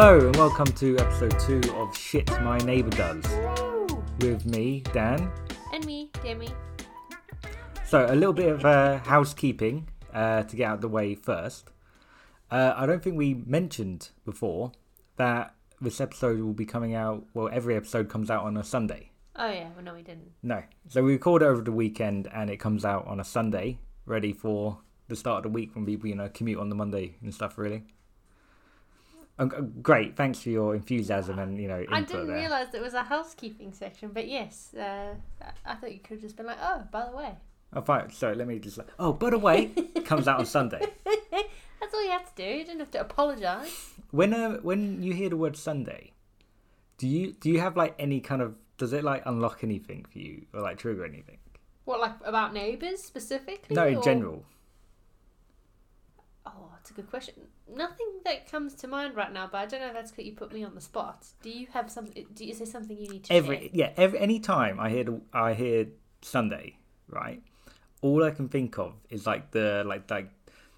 Hello and welcome to episode two of Shit My Neighbor Does Woo! with me, Dan. And me, Demi. So, a little bit of uh, housekeeping uh, to get out of the way first. Uh, I don't think we mentioned before that this episode will be coming out, well, every episode comes out on a Sunday. Oh yeah, well no we didn't. No. So, we record it over the weekend and it comes out on a Sunday, ready for the start of the week when people, you know, commute on the Monday and stuff, really. Um, great. Thanks for your enthusiasm and, you know, I didn't there. realise it was a housekeeping section, but yes, uh, I- thought you could have just been like, oh, by the way. Oh, fine. Sorry, let me just. Like, Oh, by the way, comes out on Sunday. That's all you have to do. You didn't have to apologise. When uh, when you hear the word Sunday, do you do you have like any kind of does it like unlock anything for you or like trigger anything? What, like about neighbours specifically? No, in or- general. Oh, it's a good question. Nothing that comes to mind right now, but I don't know if that's because you put me on the spot. Do you have something? Do you say something you need to share? Every yeah, every any time I hear the, I hear Sunday, right? All I can think of is like the like like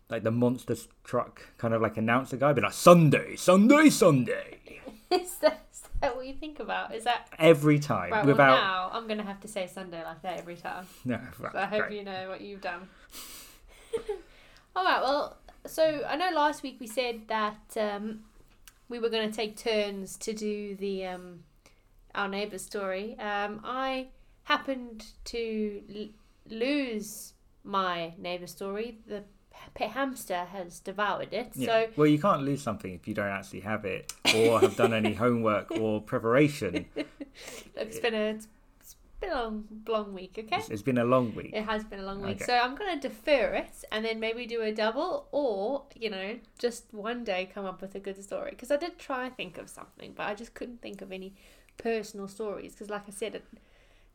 like the monster truck kind of like announcer guy, be like Sunday, Sunday, Sunday is, that, is that what you think about? Is that every time right? without Well, now I'm gonna have to say Sunday like that every time. no. Right, So I hope great. you know what you've done. All right. Well, so I know last week we said that um, we were going to take turns to do the um, our neighbour story. Um, I happened to l- lose my neighbour story. The pet hamster has devoured it. Yeah. So well, you can't lose something if you don't actually have it or have done any homework or preparation. it's been a been a long, long week. Okay. It's, it's been a long week. It has been a long week, Okay. so I'm going to defer it and then maybe do a double, or you know, just one day come up with a good story. Because I did try think of something, but I just couldn't think of any personal stories. Because, like I said, I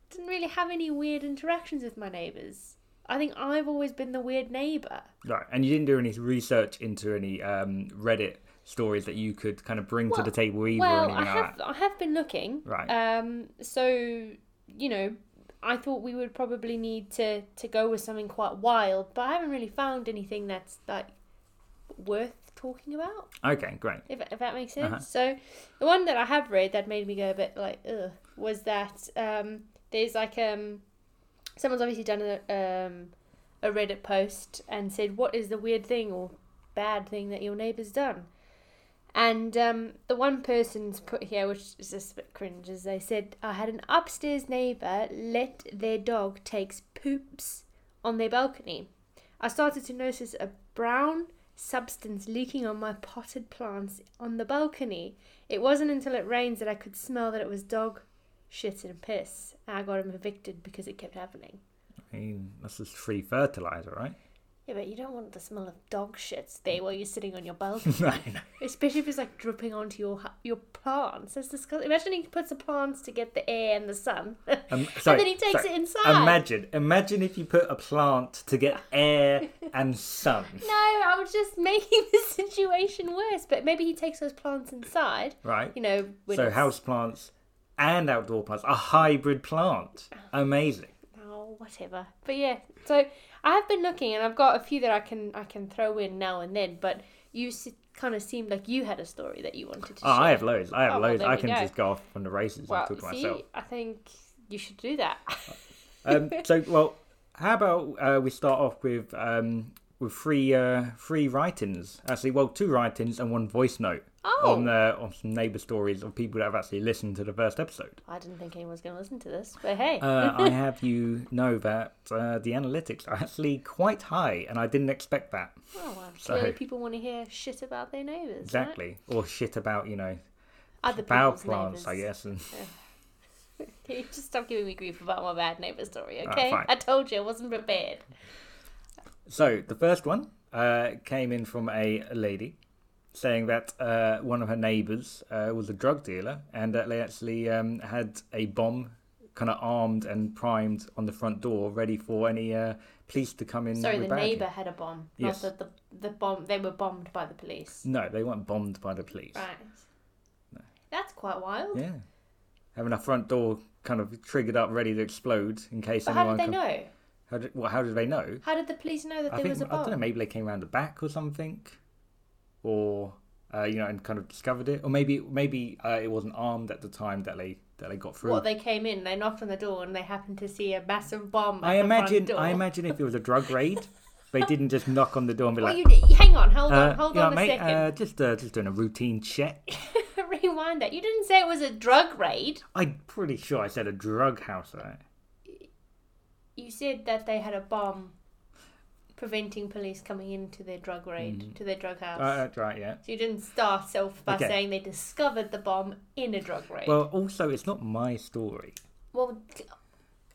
didn't really have any weird interactions with my neighbours. I think I've always been the weird neighbour. Right, and you didn't do any research into any um, Reddit stories that you could kind of bring to the table either or Well, anything I like have that. I have been looking. Right. Um. So you know, I thought we would probably need to to go with something quite wild, but I haven't really found anything that's like worth talking about. Okay, great. If, if that makes sense. Uh-huh. So the one that I have read that made me go a bit like ugh was that um there's like um someone's obviously done a um a Reddit post and said what is the weird thing or bad thing that your neighbour's done. And um, the one person's put here, which is just a bit cringe, is they said, I had an upstairs neighbour let their dog takes poops on their balcony. I started to notice a brown substance leaking on my potted plants on the balcony. It wasn't until it rains that I could smell that it was dog shit and piss. I got him evicted because it kept happening. I mean, that's just free fertilizer, right? Yeah, but you don't want the smell of dog shit there while you're sitting on your balcony. no, no. Especially if it's like dripping onto your your plants. That's disgusting. Imagine he puts the plants to get the air and the sun, Um, and then he takes sorry. it inside. Imagine, imagine if you put a plant to get air and sun. No, I was just making the situation worse. But maybe he takes those plants inside. Right. You know, when So it's- house plants and outdoor plants, a hybrid plant. Amazing. Oh, whatever. But yeah, so I have been looking, and I've got a few that I can I can throw in now and then. But you s- kind of seemed like you had a story that you wanted to Oh, share. I have loads. I have Oh, loads. there I can go. just go off on the races Well, and talk to see, myself. I think you should do that. um, so well how about uh, we start off with um, with three uh, three writings actually well two writings and one voice note Oh. on uh, on some neighbor stories of people that have actually listened to the first episode I didn't think anyone was going to listen to this, but hey. uh, i have you know that uh, the analytics are actually quite high and i didn't expect that oh, well, so- clearly people want to hear shit about their neighbours. exactly or shit about you know Other power people's plants neighbours. i guess and Can you just stop giving me grief about my bad neighbour story, okay? fine. I told you I wasn't prepared. So the first one uh, came in from a lady saying that uh, one of her neighbours uh, was a drug dealer and that they actually um, had a bomb kind of armed and primed on the front door, ready for any uh, police to come in. Sorry, the neighbour had a bomb. Yes. Not that the, the bomb, they were bombed by the police. No, they weren't bombed by the police. Right. That's quite wild. Yeah, having a front door kind of triggered up, ready to explode in case But how anyone. did they come- know? How did, well, how did they know? How did the police know that I there think was a bomb? I don't know. Maybe they came around the back or something, or uh, you know, and kind of discovered it, or maybe maybe uh, it wasn't armed at the time that they that they got through. What they came in, they knocked on the door, and they happened to see a massive bomb. I imagine I imagine if it was a drug raid, they didn't just knock on the door and be Well, like, you, hang on, hold uh, on, hold you know, on a mate, second. uh, just uh, just doing a routine check. Rewind that. You didn't say it was a drug raid. I'm pretty sure I said a drug house. Right? You said that they had a bomb preventing police coming into their drug raid, to their drug house. Uh, that's right, yeah. so you didn't start off by Okay. saying they discovered the bomb in a drug raid. Well, also, it's not my story. Well,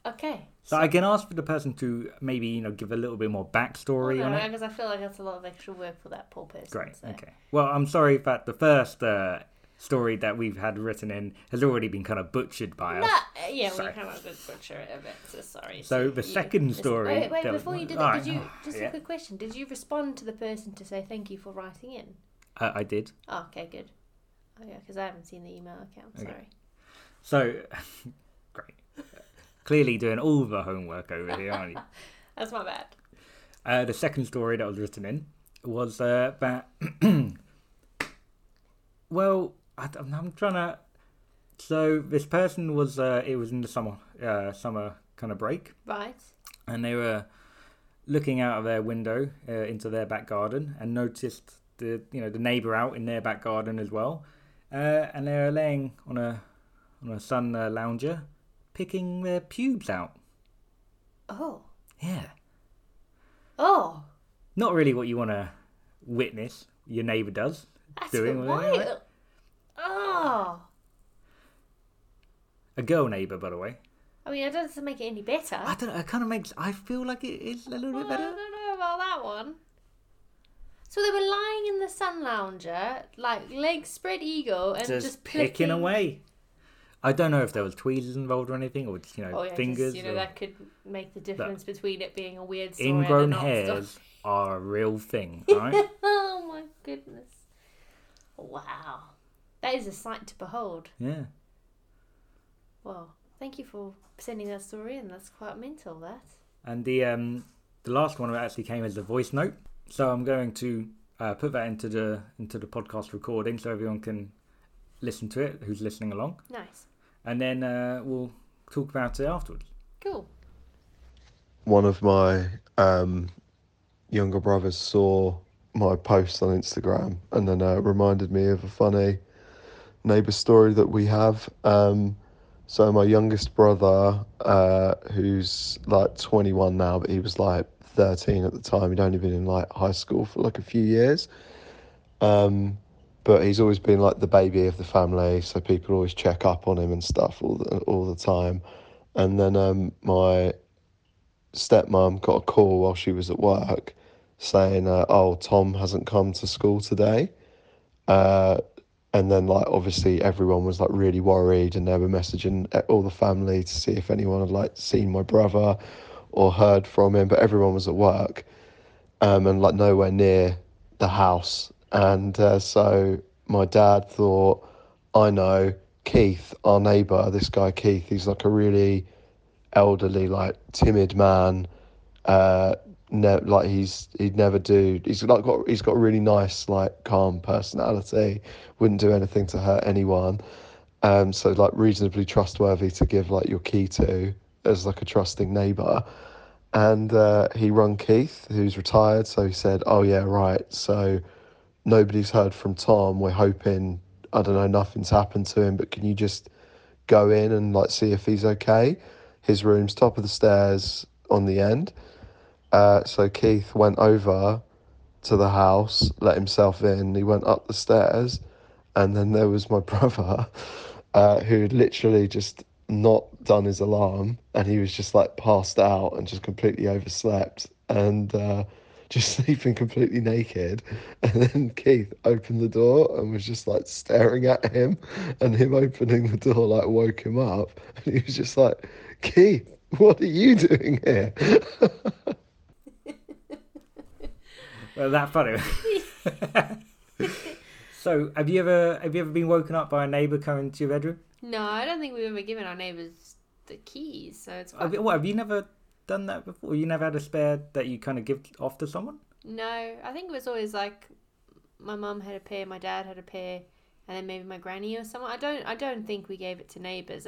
okay. So I can ask for the person to maybe you know give a little bit more backstory on it. because I feel like that's a lot of extra work for that poor person. Great. so. Okay. Well, I'm sorry that the first uh, story that we've had written in has already been kind of butchered by us. uh, yeah, So- we kind of did butcher it a bit. So sorry. So the you. second story Wait, wait, before you did that, Alright. did you just Yeah. a quick question? Did you respond to the person to say thank you for writing in? Uh, I did. Oh, okay, good. Oh yeah, because I haven't seen the email account. Okay. Sorry. So great. Clearly doing all the homework over here, aren't you? That's my bad. Uh, the second story that was written in was uh, that. well, I, am I'm trying to. So this person was. Uh, it was in the summer, uh, summer kind of break, Right. and they were looking out of their window uh, into their back garden and noticed the you know the neighbour out in their back garden as well, uh, and they were laying on a on a sun uh, lounger, picking their pubes out. Oh. Yeah. Oh. Not really what you want to witness. Your neighbour does. That's Doing wild. right? Oh. A girl neighbour, by the way. I mean, it doesn't make it any better. I don't know. It kind of makes. I feel like it is a little Well, bit better. I don't know about that one. So they were lying in the sun lounger, like legs spread eagle, and Just, just, picking picking away. I don't know if there was tweezers involved or anything, or just, you know Oh yeah, fingers. you know or- that could make the difference between it being a weird story Ingrown and hairs are a real thing, right? oh my goodness! Wow, that is a sight to behold. yeah. Well, thank you for sending that story in. That's quite mental. That. And the um the last one actually came as a voice note, so I'm going to uh, put that into the into the podcast recording so everyone can listen to it who's listening along, Nice. and then uh, we'll talk about it afterwards. Cool. one of my um, younger brothers saw my post on Instagram and then uh, reminded me of a funny neighbour story that we have. Um, so my youngest brother, uh, who's like 21 now, but he was like 13 at the time. He'd only been in like high school for like a few years. Um, but he's always been like the baby of the family, so people always check up on him and stuff all the all the time. And then um, my stepmom got a call while she was at work saying, uh, "Oh, Tom hasn't come to school today." Uh, and then, like, obviously, everyone was like really worried, and they were messaging uh, all the family to see if anyone had like seen my brother or heard from him. But everyone was at work, um, and like nowhere near the house. And uh, so my dad thought, "I know Keith, our neighbour. This guy Keith, he's like a really elderly, like timid man. Uh, ne- like he's he'd never do. He's like got he's got a really nice, like calm personality. Wouldn't do anything to hurt anyone. Um, so like reasonably trustworthy to give like your key to as like a trusting neighbour. And uh, he rung Keith, who's retired. So he said, "Oh yeah, right. So nobody's heard from Tom. We're hoping I don't know nothing's happened to him, but can you just go in and like see if he's okay?" His room's top of the stairs on the end. Uh, so Keith went over to the house, let himself in. He went up the stairs, and then there was my brother, uh, who literally just not done his alarm, and he was just like passed out and just completely overslept and uh, just sleeping completely naked. And then Keith opened the door and was just like staring at him, and him opening the door like woke him up, and he was just like, Keith, what are you doing here? That funny. so, have you ever have you ever been woken up by a neighbour coming to your bedroom? No, I don't think we've ever given our neighbours the keys, so it's Have you, what, have you never done that before? You never had a spare that you kind of give off to someone? No, I think it was always like my mum had a pair, my dad had a pair, and then maybe my granny or someone. I don't I don't think we gave it to neighbours.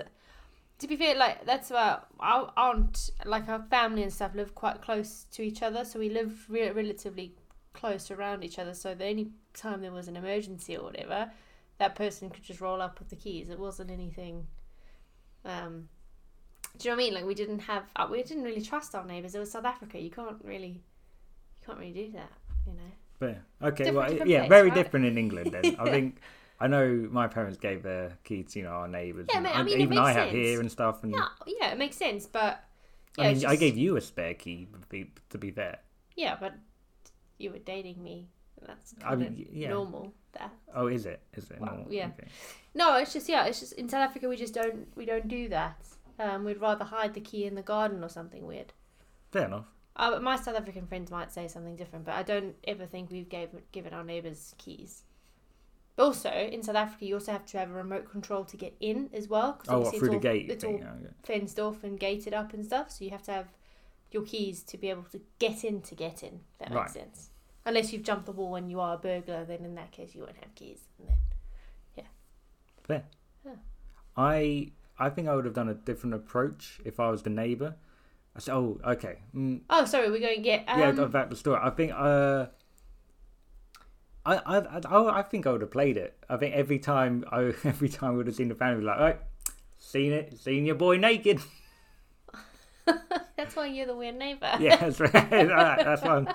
To be fair, like that's about our aunt, like our family and stuff, live quite close to each other, so we live re- relatively close around each other. So the only time there was an emergency or whatever, that person could just roll up with the keys. It wasn't anything. Um, do you know what I mean? Like we didn't have, uh, we didn't really trust our neighbours. It was South Africa. You can't really, you can't really do that. You know. But yeah. okay, Different- well, different yeah, place, very right? different in England. Then I think I know my parents gave their keys, you know, our neighbours. Yeah, and I mean, even I have sense. here and stuff. And Yeah, yeah, it makes sense, but yeah, I mean, it's I gave you a spare key. To be, to be fair. Yeah, but you were dating me. That's I kind of yeah. normal. That Oh, is it? Is it? Well, No, yeah. okay. no, it's just yeah, it's just in South Africa we just don't we don't do that. Um, we'd rather hide the key in the garden or something weird. Fair enough. Uh, but my South African friends might say something different, but I don't ever think we've gave, given our neighbours keys. But also in South Africa, you also have to have a remote control to get in as well. 'cause Oh, what, through the it's all, gate It's all yeah, okay. fenced off and gated up and stuff, so you have to have your keys to be able to get in to get in. If that makes sense. Unless you've jumped the wall and you are a burglar, then in that case you won't have keys. And then, yeah. Fair. Yeah. I I think I would have done a different approach if I was the neighbour. I said, "Oh, okay, mm, oh, sorry, we're going to get. Um, yeah." About the story, I think. Uh, I, I I I think I would have played it. I think every time I every time we would have seen the family like, right, seen it, seen your boy naked. That's why you're the weird neighbour. yeah, that's right. That's one.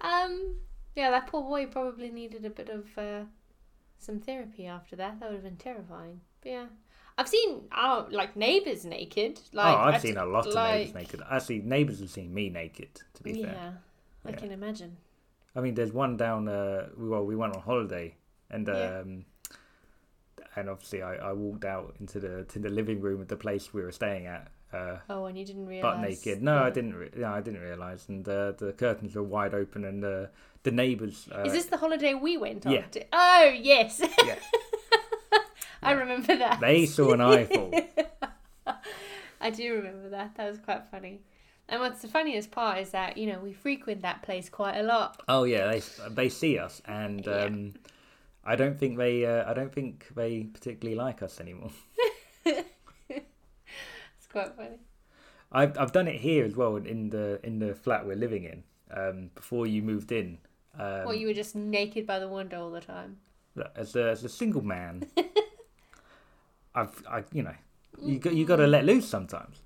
Um. Yeah, that poor boy probably needed a bit of uh, some therapy after that. That would have been terrifying. But yeah, I've seen our like neighbours naked. Like oh, I've I- seen a lot of neighbours like- naked. Actually, neighbours have seen me naked. To be Yeah, fair, I can imagine. I mean, there's one down. Uh, well, we went on holiday, and Yeah. um, and obviously, I, I walked out into the to the living room of the place we were staying at, uh, Oh, and you didn't realise. butt naked. No, I didn't. Re- no, I didn't realize, and uh, the curtains were wide open, and uh, the neighbours. Uh, Is this the holiday we went on? yeah. to? Oh yes, Yeah. I remember that. They saw an eyeful. I do remember that. That was quite funny. And what's the funniest part is that you know we frequent that place quite a lot. Oh yeah, they they see us, and Yeah. um, I don't think they. Uh, I don't think they particularly like us anymore. Quite funny. I've I've done it here as well in the in the flat we're living in. Um, before you moved in. Um, Or you were just naked by the window all the time. as a as a single man, I've I you know you got you got to let loose sometimes.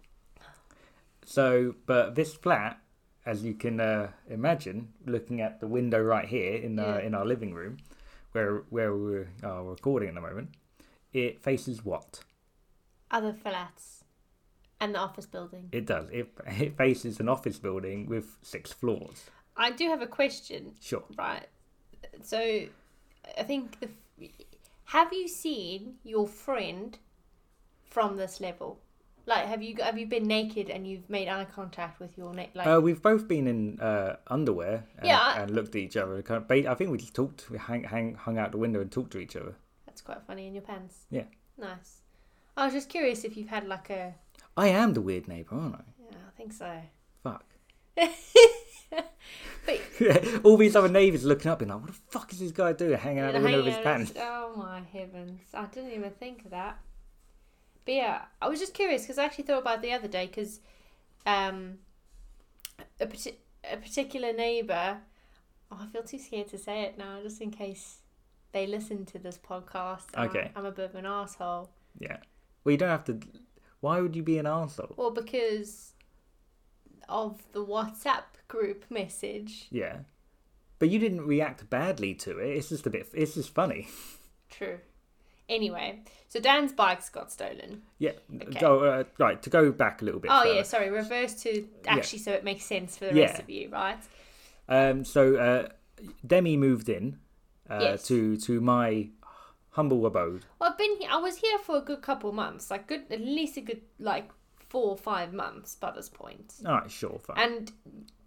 So, but this flat, as you can uh, imagine, looking at the window right here in Yeah. in our living room, where where we're uh, recording at the moment, it faces what? Other flats and the office building. It does. It it faces an office building with six floors. I do have a question, Sure. right? So, I think the have you seen your friend from this level? Like, have you have you been naked and you've made eye contact with your neck? Like, Uh, we've both been in uh, underwear and, Yeah, I- and looked at each other. Kind of, I think we just talked. We hang, hang, hung out the window and talked to each other. that's quite funny in your pants. Yeah. Nice. I was just curious if you've had like a. I am the weird neighbour, aren't I? Yeah, I think so. Fuck. But All these other neighbours looking up and like, what the fuck is this guy doing hanging out the window of his pants? Oh my heavens! I didn't even think of that. But yeah, I was just curious because I actually thought about it the other day because um, a, parti- a particular neighbour. Oh, I feel too scared to say it now, just in case they listen to this podcast. Okay. I'm, I'm a bit of an asshole. Yeah. Well, you don't have to. Why would you be an arsehole? Well, because of the WhatsApp group message. Yeah. But you didn't react badly to it. It's just a bit. It's just funny. True. Anyway, so Dan's bikes got stolen. Yeah. Okay. Go uh, right to go back a little bit. Oh further. yeah, sorry. Reverse to actually, so it makes sense for the Yeah. rest of you, right? Um. So uh, Demi moved in uh, Yes. to to my humble abode. Well, I've been here. I was here for a good couple months, like good, at least a good like four or five months by this point. All right. Sure. Fine. And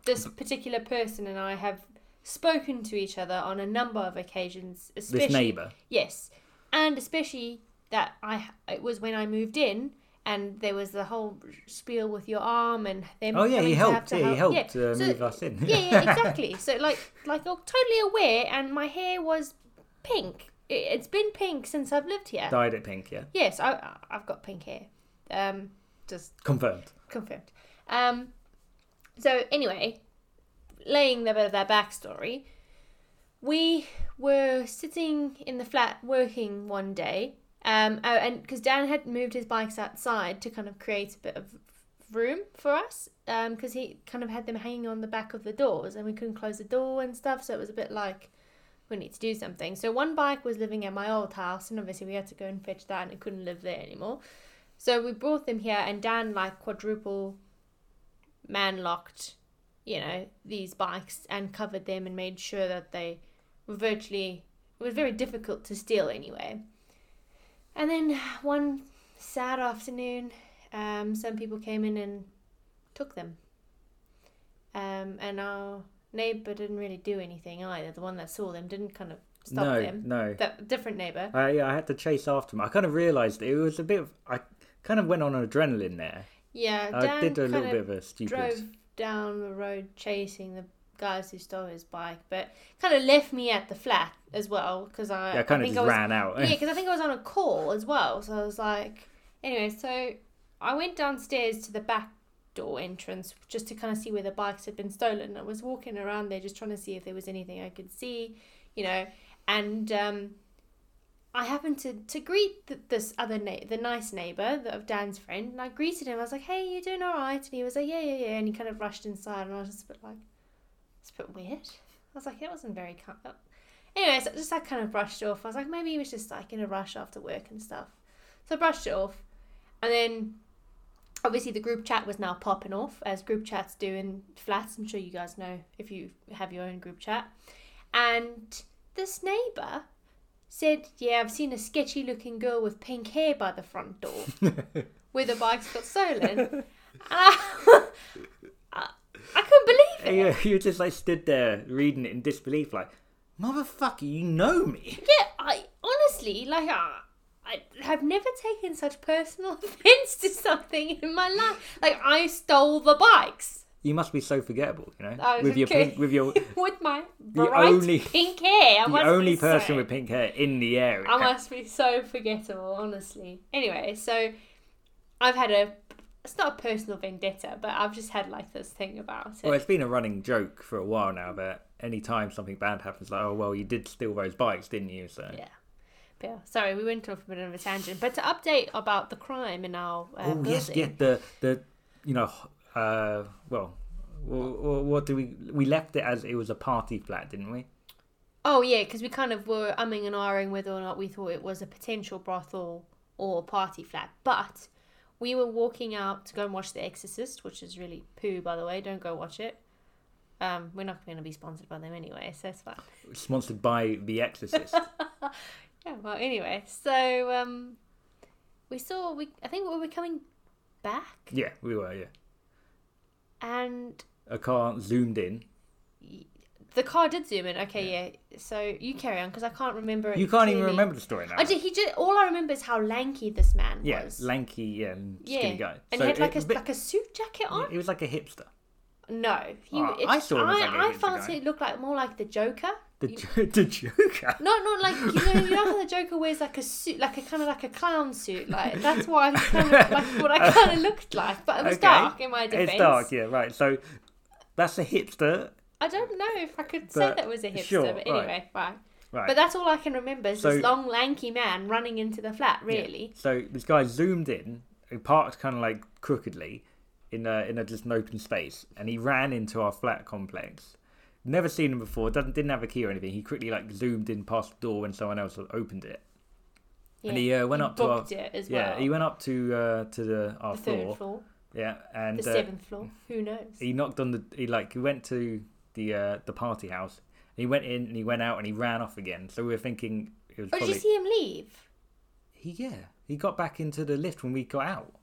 this particular person and I have spoken to each other on a number of occasions, especially this neighbour. Yes, and especially that I it was when I moved in and there was the whole spiel with your arm and them. Oh yeah, he helped. Yeah, he helped Yeah. uh, So- move us in. yeah, yeah, exactly. So like, like I'm totally aware, and my hair was pink. It- It's been pink since I've lived here. Dyed it pink. Yeah, Yes, I, I've got pink hair. Um, just confirmed. confirmed. Um, so anyway, laying the bit of that backstory, we were sitting in the flat working one day, um, oh, and because Dan had moved his bikes outside to kind of create a bit of room for us, um, because he kind of had them hanging on the back of the doors, and we couldn't close the door and stuff, so it was a bit like we need to do something. So one bike was living at my old house, and obviously we had to go and fetch that, and it couldn't live there anymore. So we brought them here, and Dan like quadruple man locked, you know, these bikes and covered them and made sure that they were virtually. It was very difficult to steal anyway. And then one sad afternoon, um, some people came in and took them. Um, and our neighbour didn't really do anything either. The one that saw them didn't kind of stop no, them. no. That different neighbour. I, yeah, I had to chase after him. I kind of realised it was a bit of. I kind of went on adrenaline there. Yeah, I Dan did a little bit of of a stupid. drove down the road chasing the guys who stole his bike, but kind of left me at the flat as well because I, Yeah, I kind of think just I was, ran out. yeah, because I think I was on a call as well. So I was like, anyway, so I went downstairs to the back door entrance just to kind of see where the bikes had been stolen. I was walking around there just trying to see if there was anything I could see, you know, and um, I happened to to greet th- this other na- the nice neighbor the- of Dan's friend, and I greeted him. I was like, "Hey, you doing all right?" And he was like, "Yeah, yeah, yeah," and he kind of rushed inside, and I was just a bit like, "It's a bit weird." I was like, "It wasn't very kind." Anyway, so just I kind of brushed off. I was like, maybe he was just like in a rush after work and stuff. So I brushed it off, and then obviously the group chat was now popping off as group chats do in flats. I'm sure you guys know if you have your own group chat. And this neighbor said, "Yeah, I've seen a sketchy looking girl with pink hair by the front door where the bikes got stolen." I, I, I couldn't believe it. Yeah, you just like stood there reading it in disbelief, like, motherfucker, you know me. Yeah, I honestly like I, I have never taken such personal offense to something in my life. Like I stole the bikes You must be so forgettable, you know, Oh, with your pink, with your with my bright only- pink hair. I the only person so, with pink hair in the area. I must be so forgettable, honestly. Anyway, so I've had a. It's not a personal vendetta, but I've just had like this thing about it. Well, it's been a running joke for a while now that any time something bad happens, like, oh well, you did steal those bikes, didn't you? So Yeah. Sorry, we went off a bit of a tangent. But to update about the crime in our uh, oh yes, yeah, the the you know, uh, well, what, what do we we left it as it was a party flat, didn't we? Oh yeah, because we kind of were umming and ahhing whether or not we thought it was a potential brothel or a party flat. But we were walking out to go and watch The Exorcist, which is really poo, by the way. Don't go watch it. Um, we're not going to be sponsored by them anyway, so it's fine. Sponsored by The Exorcist. Yeah. Well, anyway, so um, we saw we. I think we were coming back, yeah, we were. Yeah, and a car zoomed in. the car did zoom in. Okay, yeah. So you carry on because I can't remember. It You can't even remember the story now. I did. He just. All I remember is how lanky this man yeah, was. lanky, yeah, and Yeah, skinny guy. and So he had like a bit- like a suit jacket on. It was like a hipster. No, he. Oh, it- I saw him I, like I felt guy. it looked like more like the Joker. The, You- the Joker. Not not like you know you know how the Joker wears like a suit like a kind of like a clown suit like that's why I kind of like what I kind of looked like but it was Okay. dark in my defense. It's dark, yeah, right. So that's a hipster, I don't know if I could say that was a hipster, sure, but anyway, right. right? But that's all I can remember is So- this long lanky man running into the flat. Yeah. Really, So this guy zoomed in, he parked kind of like crookedly in a in a just an open space, and he ran into our flat complex. Never seen him before. Doesn't didn't have a key or anything. He quickly like zoomed in past the door when someone else opened it. yeah. And he uh, went up to our yeah. well. He went up to uh, to the our the third floor. floor, Yeah, and the uh, seventh floor. Who knows? he knocked on the he like he went to the uh, the party house. He went in and he went out and he ran off again. So we were thinking it was oh, did probably you see him leave? he yeah he got back into the lift when we got out.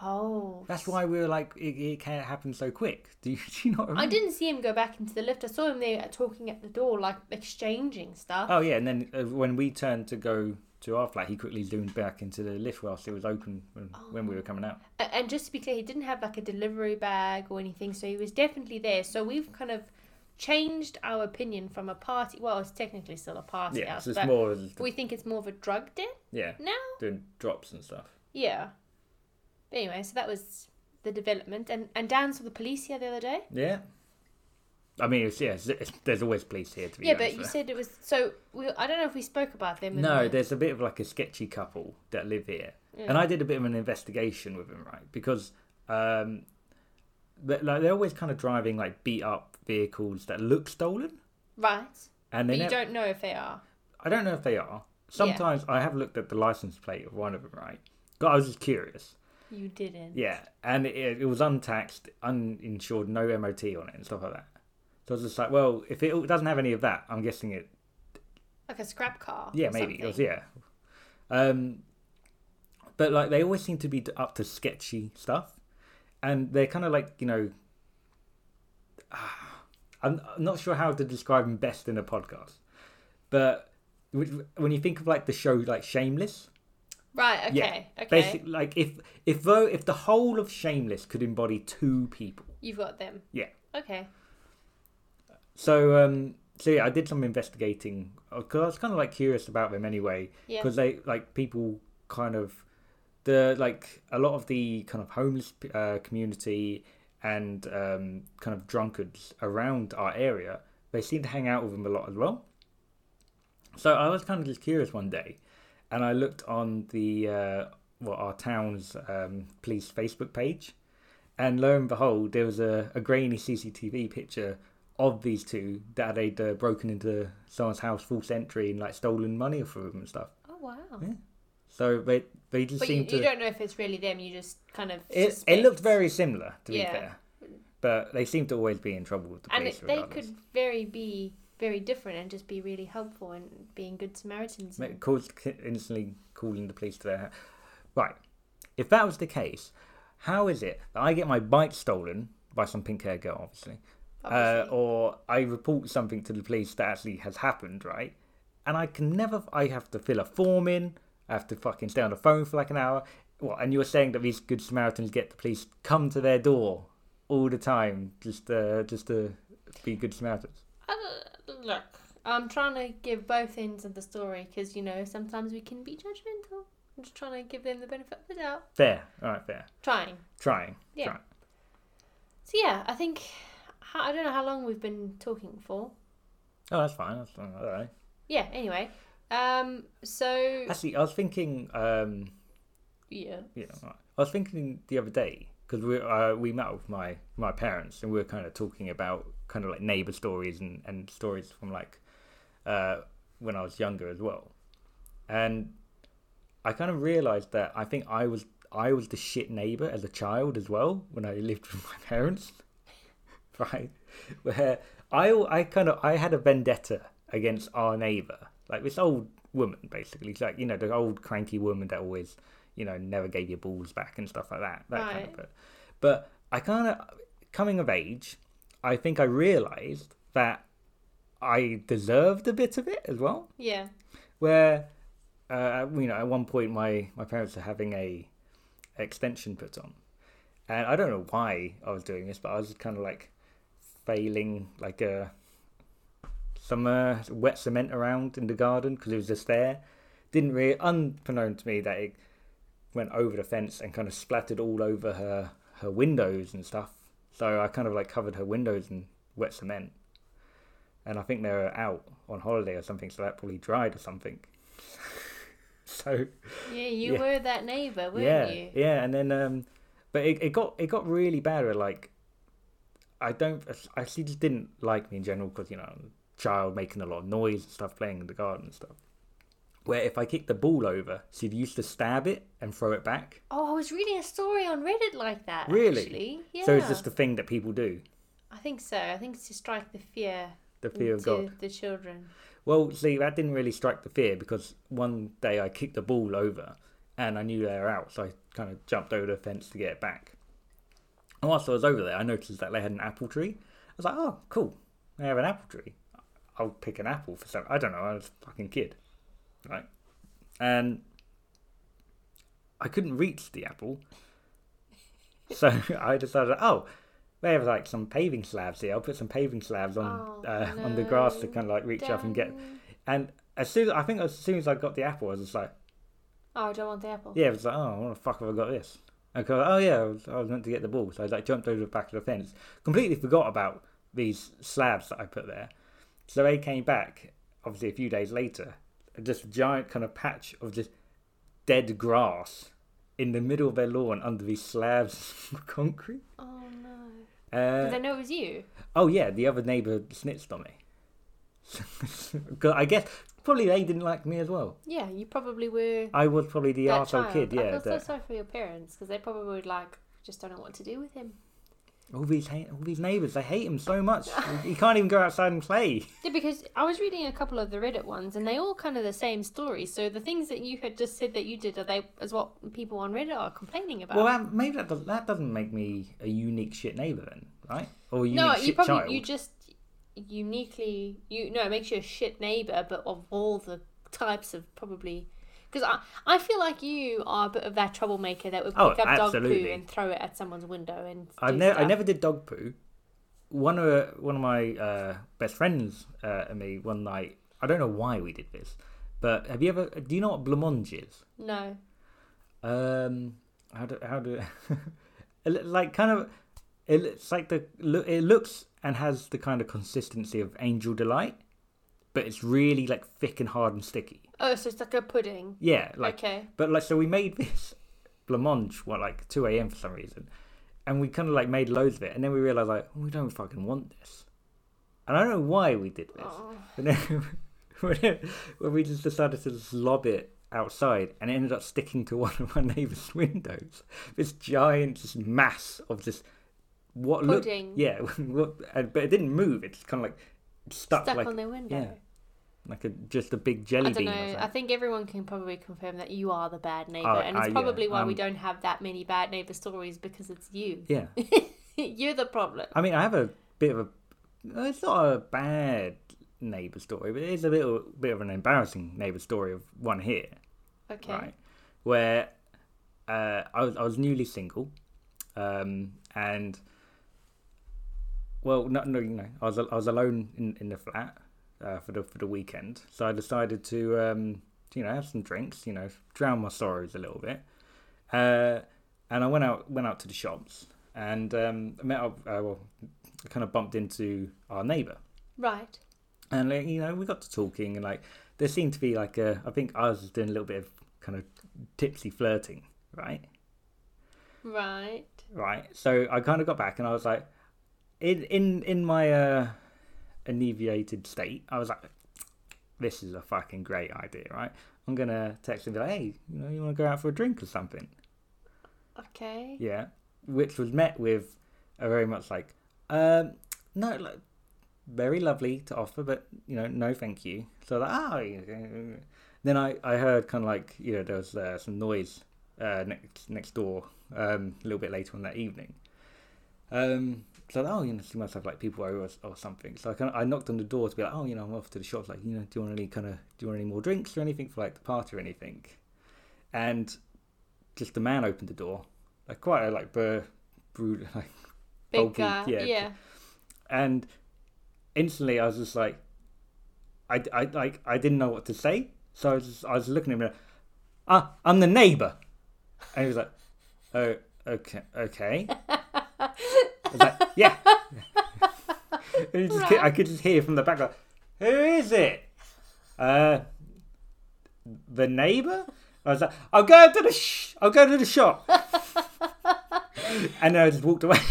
Oh, That's why we were like it, it can't happen so quick. Do you, do you not remember? I didn't see him go back into the lift. I saw him there talking at the door, like exchanging stuff. Oh yeah, and then uh, when we turned to go to our flat, he quickly zoomed back into the lift whilst it was open when, when we were coming out. A- And just to be clear, he didn't have like a delivery bag or anything, so he was definitely there. So we've kind of changed our opinion from a party. Well, it's technically still a party Yeah, house, so it's but more we think it's more of a drug den yeah now. doing drops and stuff. Yeah. But anyway, so that was the development, and and Dan saw the police here the other day. Yeah. I mean, it's, yeah, it's, it's, there's always police here to be Yeah, honest. but you said it was so. We, I don't know if we spoke about them. No, the- there's a bit of like a sketchy couple that live here, Yeah. and I did a bit of an investigation with them, right? Because um, they like they're always kind of driving like beat up vehicles that look stolen, right, and you nev- don't know if they are. I don't know if they are. Sometimes I have looked at the license plate of one of them, right? But I was just curious. You didn't. Yeah, and it, it was untaxed, uninsured, no MOT on it, and stuff like that. So I was just like, well, if it doesn't have any of that, I'm guessing it Like a scrap car. Yeah, or maybe. It was, yeah. Um, but like they always seem to be up to sketchy stuff, and they're kind of like you know. I'm, I'm not sure how to describe them best in a podcast, but when you think of like the show like Shameless, Right. Okay. yeah, okay. basically like if if though if the whole of Shameless could embody two people, You've got them. Yeah. Okay. So um, so yeah, I did some investigating because I was kind of like curious about them anyway. Yeah. Because they like people kind of the like a lot of the kind of homeless uh, community and um, kind of drunkards around our area. They seem to hang out with them a lot as well. So I was kind of just curious one day, and I looked on the uh, well our town's um, police Facebook page, and lo and behold, there was a, a grainy CCTV picture of these two that they'd uh, broken into someone's house, false entry, and like stolen money from them and stuff. Oh wow. Yeah. So they they just But you, seem you to. don't know if it's really them. You just kind of. It, it looked very similar, to Yeah. be fair. But they seem to always be in trouble with the And police. it, they could very be very different and just be really helpful and being good Samaritans. Ma- and- instantly calling the police to their house. Right. If that was the case, how is it that I get my bike stolen by some pink haired girl, obviously, uh, or I report something to the police that actually has happened, right? And I can never, I have to fill a form in, I have to fucking stay on the phone for like an hour. What? And you're saying that these good Samaritans get the police come to their door all the time just, uh, just to be good Samaritans? Look, I'm trying to give both ends of the story because you know sometimes we can be judgmental. I'm just trying to give them the benefit of the doubt. Fair, all right, fair. Trying. Trying, Yeah. trying. So yeah, I think I don't know how long we've been talking for. Oh, that's fine. That's fine. All right. Yeah. Anyway, um, so Actually, I was thinking, um, yeah, yeah, right. I was thinking the other day because we uh, we met with my my parents and we were kind of talking about kind of like neighbor stories and and stories from like uh, when I was younger as well, and I kind of realized that I think I was I was the shit neighbor as a child as well when I lived with my parents, right? Where I I kind of I had a vendetta against our neighbor, like this old woman basically, She's like you know the old cranky woman that always you know never gave your balls back and stuff like that. That kind Right. of. But, but I kind of coming of age, I think I realized that I deserved a bit of it as well. Yeah, where uh, you know at one point my my parents are having a extension put on. And i don't know why i was doing this but i was kind of like failing like a some uh, wet cement around in the garden because it was just there. Didn't really unbeknown to me that it went over the fence and kind of splattered all over her her windows and stuff so i kind of like covered her windows in wet cement and I think they were out on holiday or something, so that probably dried or something. so yeah. You Yeah. were that neighbor, weren't yeah, you? yeah, and then um, but it, it got it got really bad. Where, like, I don't, I she just didn't like me in general because you know, child making a lot of noise and stuff, playing in the garden and stuff. Where if I kicked the ball over, she'd used to stab it and throw it back. Oh, I was reading a story on Reddit like that. Really? Actually. Yeah. So it's just a thing that people do. I think so. I think it's to strike the fear The fear of God. the children. Well, see, that didn't really strike the fear because one day I kicked the ball over and I knew they were out, so I kind of jumped over the fence to get it back. And whilst I was over there, I noticed that they had an apple tree. I was like, oh, cool, they have an apple tree. I'll pick an apple for some. I don't know, I was a fucking kid, right? and I couldn't reach the apple. So I decided, oh, they have like some paving slabs here. I'll put some paving slabs on Oh, uh, on the grass to kind of like reach up and get. And as soon as I think as soon as I got the apple, I was just like, Oh, I don't want the apple. yeah, it was like, oh, what the fuck have I got this? And 'cause, oh yeah, I was, I was meant to get the ball, so I like jumped over the back of the fence. Completely forgot about these slabs that I put there. So they came back, obviously a few days later, just giant kind of patch of just dead grass in the middle of their lawn under these slabs of concrete. Oh no. Uh, Did they know it was you? oh yeah, the other neighbour snitched on me. I guess probably they didn't like me as well. Yeah, you probably were I was probably the that arsehole kid, I yeah. feel so sorry for your parents because they probably would like just don't know what to do with him. All these hate, all these neighbours, they hate him so much. he can't even go outside and play. Yeah, because I was reading a couple of the Reddit ones, and they all kind of the same story. So the things that you had just said that you did are they as what people on Reddit are complaining about? Well, that, maybe that, does, that doesn't make me a unique shit neighbour then, right? Or a unique no, shit you probably child. you just uniquely you no it makes you a shit neighbor, but of all the types of probably because I I feel like you are a bit of that troublemaker that would pick Oh, up dog poo and throw it at someone's window and I never, I never did dog poo. One of one of my uh, best friends uh, and me one night. I don't know why we did this, but have you ever? Do you know what blancmange is? no Um, how do how do like kind of it, it's like the it looks and has the kind of consistency of angel delight, but it's really like thick and hard and sticky. Oh so it's like a pudding Yeah, like okay but like so we made this blancmange what like two a.m. for some reason, and we kind of like made loads of it, and then we realized like oh, we don't fucking want this, and I don't know why we did this. oh. But then when we just decided to just lob it outside and it ended up sticking to one of my neighbour's windows. This giant just mass of just what looked Pudding. yeah, what, but it didn't move. It's kind of like stuck, stuck like on their window. yeah, like a just a big jelly I don't bean. know. I think everyone can probably confirm that you are the bad neighbor, Oh, and it's yeah, probably why we um, don't have that many bad neighbor stories because it's you. Yeah, You're the problem. I mean, I have a bit of a. It's not a bad neighbour story, but it is a little bit of an embarrassing neighbour story of one here. Okay. right? Where uh, I was I was newly single, um, and well, no, no, you know, I was I was alone in, in the flat uh, for the for the weekend, so I decided to um, you know have some drinks, you know, drown my sorrows a little bit, uh, and I went out went out to the shops and um, I met up. Uh, well, I kind of bumped into our neighbour Right. and like, you know we got to talking and like there seemed to be like a i think i was doing a little bit of kind of tipsy flirting right Right. right so i kind of got back and i was like in in in my uh inebriated state i was like this is a fucking great idea right? I'm gonna text him and be like hey you know you want to go out for a drink or something? Okay. yeah. Which was met with a very much like um no like very lovely to offer but you know no thank you. So like oh yeah." then i i heard kind of like you know there was uh, some noise uh next next door um a little bit later on that evening. Um so oh you know she must have like people over or, or something so i kind of i knocked on the door to be like oh you know i'm off to the shops like you know do you want any kind of do you want any more drinks or anything for like the party or anything and just the man opened the door like quite a like bur- brood like Big bulky, guy. yeah. Yeah. and instantly I was just like, I, I like I didn't know what to say, so I was just, I was looking at him, like, ah, I'm the neighbor, and he was like, oh, okay, okay. I was like, yeah. and he just, Right. I could just hear from the back, like, who is it? Uh, the neighbor. I was like, I'll go to the sh- I'll go to the shop, and then I just walked away.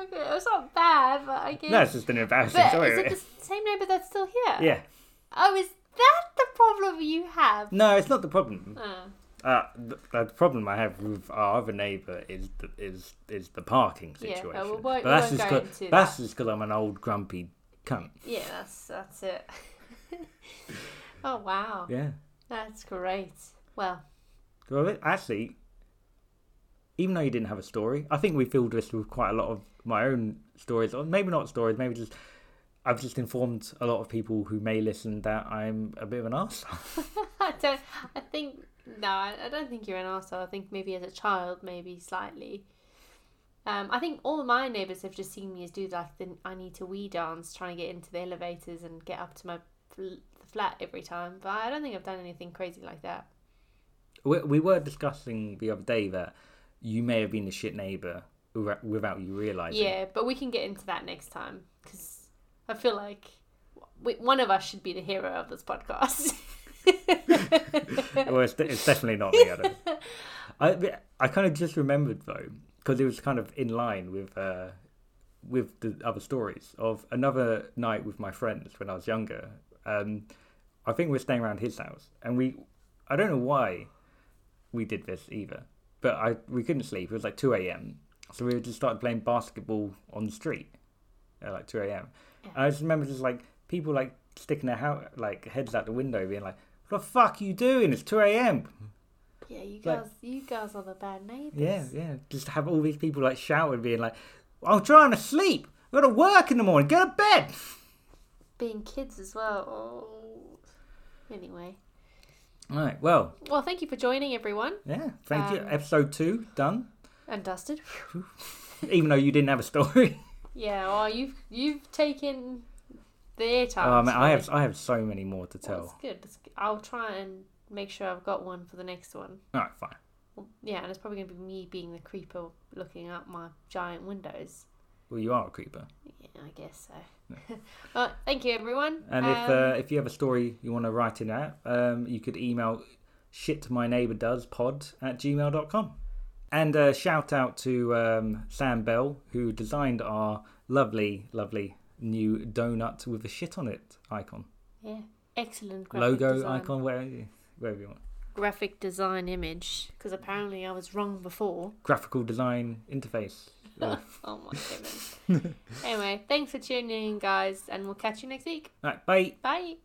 Okay, it was not bad, but I guess. No, it's just an embarrassing but story. is it the same neighbor that's still here? Yeah. Oh, is that the problem you have? No, it's not the problem. Oh. Uh, the, the problem I have with our other neighbour is the, is is the parking Yeah, situation. uh, we won't- but that's just 'cause- that's that. just because I'm an old grumpy cunt. Yeah, that's that's it. oh wow, Yeah. that's great. Well, Well, actually, even though you didn't have a story, I think we filled this with quite a lot of my own stories, or maybe not stories, maybe just. I've just informed a lot of people who may listen that I'm a bit of an arsehole. I don't. I think no. I, I don't think you're an arsehole. I think maybe as a child, maybe slightly. Um, I think all my neighbours have just seen me as do like the I need to wee dance, trying to get into the elevators and get up to my fl- flat every time. But I don't think I've done anything crazy like that. We, we were discussing the other day that you may have been the shit neighbour without- without you realising. Yeah, but we can get into that next time because I feel like we, one of us should be the hero of this podcast. well, it's, it's definitely not me. I. I, I kind of just remembered though, because it was kind of in line with uh, with the other stories of another night with my friends when I was younger. Um, I think we were staying around his house, and we, I don't know why we did this either, but I we couldn't sleep. It was like two a.m. So we just started playing basketball on the street at like two a.m. And I just remember just like people like sticking their how like heads out the window, being like, "What the fuck are you doing? It's two a.m." yeah, you Like- guys, you guys are the bad neighbours. Yeah, yeah. Just have all these people like shouting, being like, "I'm trying to sleep. I've got to work in the morning. Go to bed." being kids as well. Oh. Anyway, All right. Well, well, thank you for joining, everyone, yeah. Thank you. Um, Episode two done. and dusted. Even though you didn't have a story. Yeah, well, you've you've taken the airtime. oh man, I have I have so many more to Well, tell. it's good. It's. I'll try and make sure I've got one for the next one. All right, fine. Well, yeah, and it's probably going to be me being the creeper looking out my giant windows. Well, you are a creeper. Yeah, I guess so. well, thank you, everyone. And if Um, uh, if you have a story you want to write in at, um, you could email shit my neighbor does pod at gmail.com. And uh, shout out to um, Sam Bell, who designed our lovely, lovely new donut with a shit on it icon. yeah, excellent graphic Logo design. icon, wherever you, wherever you want. graphic design image because apparently I was wrong before. Graphical design interface. Oh my goodness. anyway, thanks for tuning in, guys, and we'll catch you next week. All right, bye. Bye.